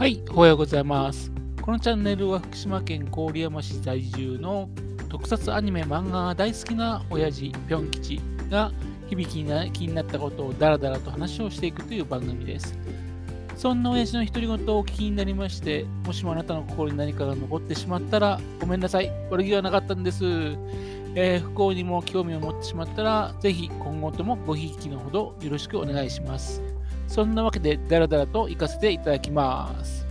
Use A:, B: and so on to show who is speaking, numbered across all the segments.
A: はい、おはようございます。このチャンネルは福島県郡山市在住の特撮アニメ漫画が大好きな親父ぴょん吉が響きに気になったことをダラダラと話をしていくという番組です。そんな親父の独り言をお聞きになりまして、もしもあなたの心に何かが残ってしまったらごめんなさい、悪気はなかったんです。えー、不幸にも興味を持ってしまったら、ぜひ今後ともごひいきのほどよろしくお願いします。そんなわけで、だらだらと行かせていただきます。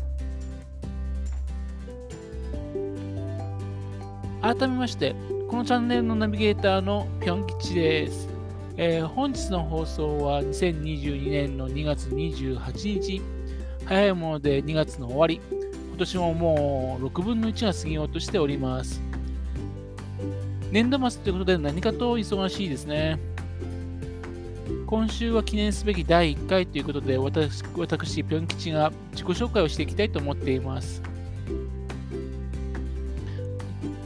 A: 改めまして、このチャンネルのナビゲーターのぴょん吉です。えー、本日の放送は2022年の2月28日、早いもので2月の終わり、今年ももう6分の1が過ぎようとしております。年度末ということで何かと忙しいですね。今週は記念すべき第1回ということで、私、私ぴょん吉が自己紹介をしていきたいと思っています。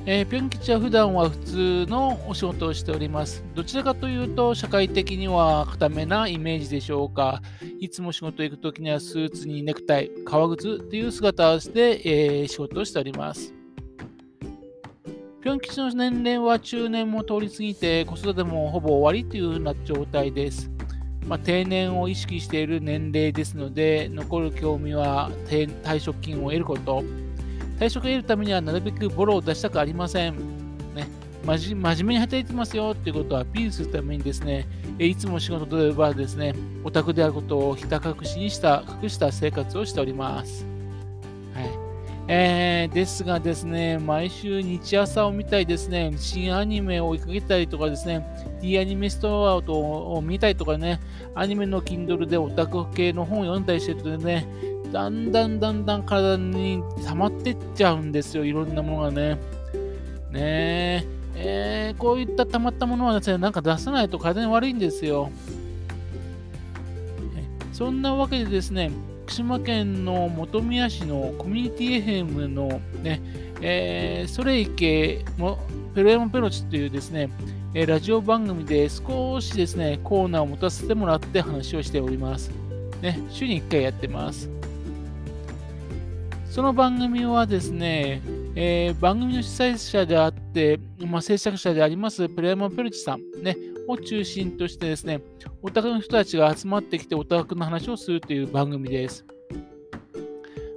A: えー、ぴょん吉は普段は普通のお仕事をしております。どちらかというと、社会的には固めなイメージでしょうか。いつも仕事行くときにはスーツにネクタイ、革靴という姿をして、えー、仕事をしております。ぴょん吉の年齢は中年も通り過ぎて、子育てもほぼ終わりというような状態です。まあ、定年を意識している年齢ですので、残る興味は退職金を得ること、退職を得るためにはなるべくボロを出したくありません。ね、真面目に働いてますよっていうことをアピールするためにですね、いつも仕事ではですね、オタクであることをひた隠しにした隠した生活をしております。はいえー、ですがですね、毎週日朝を見たりですね、新アニメを追いかけたりとかですね、D アニメストアを見たりとかね、アニメの Kindle でオタク系の本を読んだりしてるとね、だんだんだんだん体に溜まってっちゃうんですよ、いろんなものがね。ねえ、えー、こういった溜まったものはですね、なんか出さないと体に悪いんですよ。そんなわけでですね、福島県の本宮市のコミュニティ FM のね、えー、ソレイケもペロヤモペロチというですね、えラジオ番組で少しですね、コーナーを持たせてもらって話をしております。ね、週に1回やってます。その番組はですね、えー、番組の主催者であって、まあ、制作者でありますプレヤマ・ペルチさん、ね、を中心としてですね、オタクの人たちが集まってきてオタクの話をするという番組です。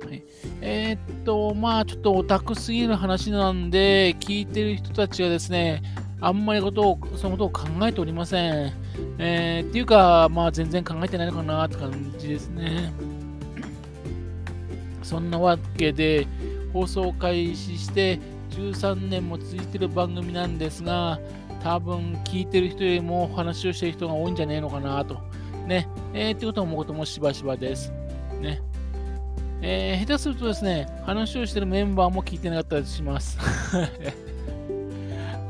A: はい、えー、っと、まあちょっとオタクすぎる話なんで、聞いてる人たちがですね、あんまりことを、そのことを考えておりません。えー、っていうか、まあ全然考えてないのかなって感じですね。そんなわけで、放送開始して13年も続いてる番組なんですが、多分聞いてる人よりも話をしてる人が多いんじゃねえのかなと。ね。えー、ってことを思うこともしばしばです。ね。えー、下手するとですね、話をしてるメンバーも聞いてなかったりします。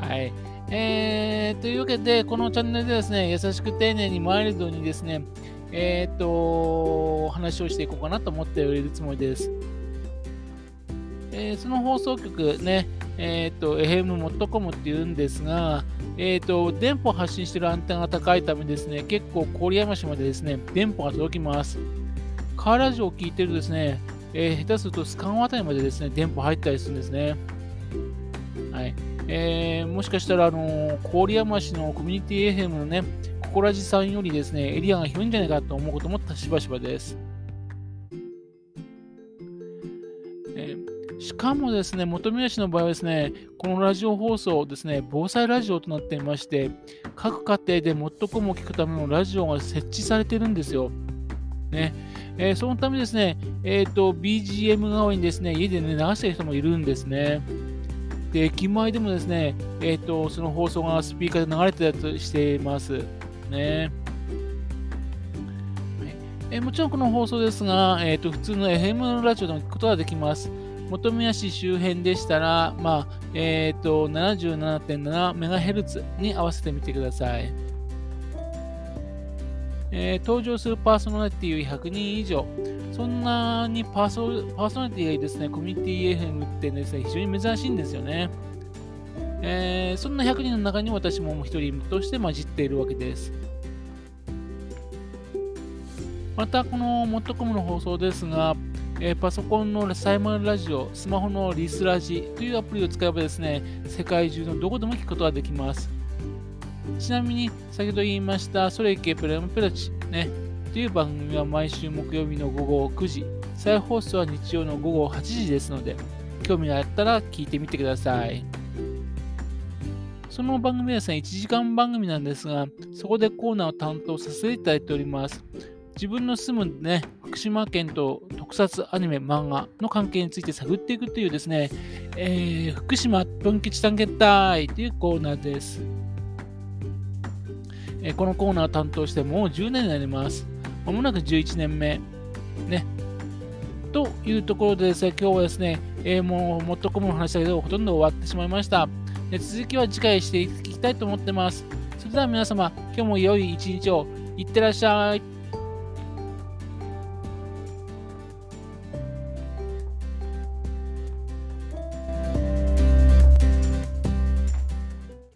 A: はい。えー、というわけで、このチャンネルでですね、優しく丁寧にマイルドにですね、えっ、と、話をしていこうかなと思っているつもりです。えー、その放送局ね、えっ、ー、と、FM.com っていうんですが、えっ、と、電波を発信してるアンテナが高いためですね、結構郡山市までですね、電波が届きます。カーラジオを聞いてるとですね、えー、下手するとスカンあたりまでですね、電波入ったりするんですね。はい。えー、もしかしたら、あの郡山市のコミュニティ FM のね、ここらじさんよりですね、エリアが広いんじゃないかと思うこともしばしばです。しかもですね、本宮市の場合はですね、このラジオ放送ですね、防災ラジオとなっていまして、各家庭で最も聞くためのラジオが設置されてるんですよ。ねえー、そのためですね、えーと、BGM 代わりにですね、家で、ね、流してる人もいるんですね。で、駅前でもですね、えーと、その放送がスピーカーで流れてたりしています。ねえー、もちろんこの放送ですが、えーと、普通の FM ラジオでも聞くことができます。本宮市周辺でしたら、まあ、えっ、ー、と、77.7MHz に合わせてみてください。えー、登場するパーソナリティ100人以上。そんなにパーソパーソナリティがいいですね、コミュニティ FM ってですね、非常に珍しいんですよね。えー、そんな100人の中に私も1人として混じっているわけです。また、このモットコムの放送ですが、えー、パソコンのサイマルラジオ、スマホのリスラジというアプリを使えばですね、世界中のどこでも聞くことができます。ちなみに、先ほど言いました、ソレイケプレムペロチ、ね、という番組は毎週木曜日の午後9時、再放送は日曜の午後8時ですので、興味があったら聞いてみてください。その番組はですね、1時間番組なんですが、そこでコーナーを担当させていただいております。自分の住むね、福島県と特撮アニメ、漫画の関係について探っていくというですね、えー、福島分吉探検隊というコーナーです。え、このコーナー担当してもう10年になります。まもなく11年目。ね。というところでですね、今日はですね、えー、もうもっとこもの話だけど、ほとんど終わってしまいました。で続きは次回していきたいと思ってます。それでは皆様、今日も良い一日をいってらっしゃい。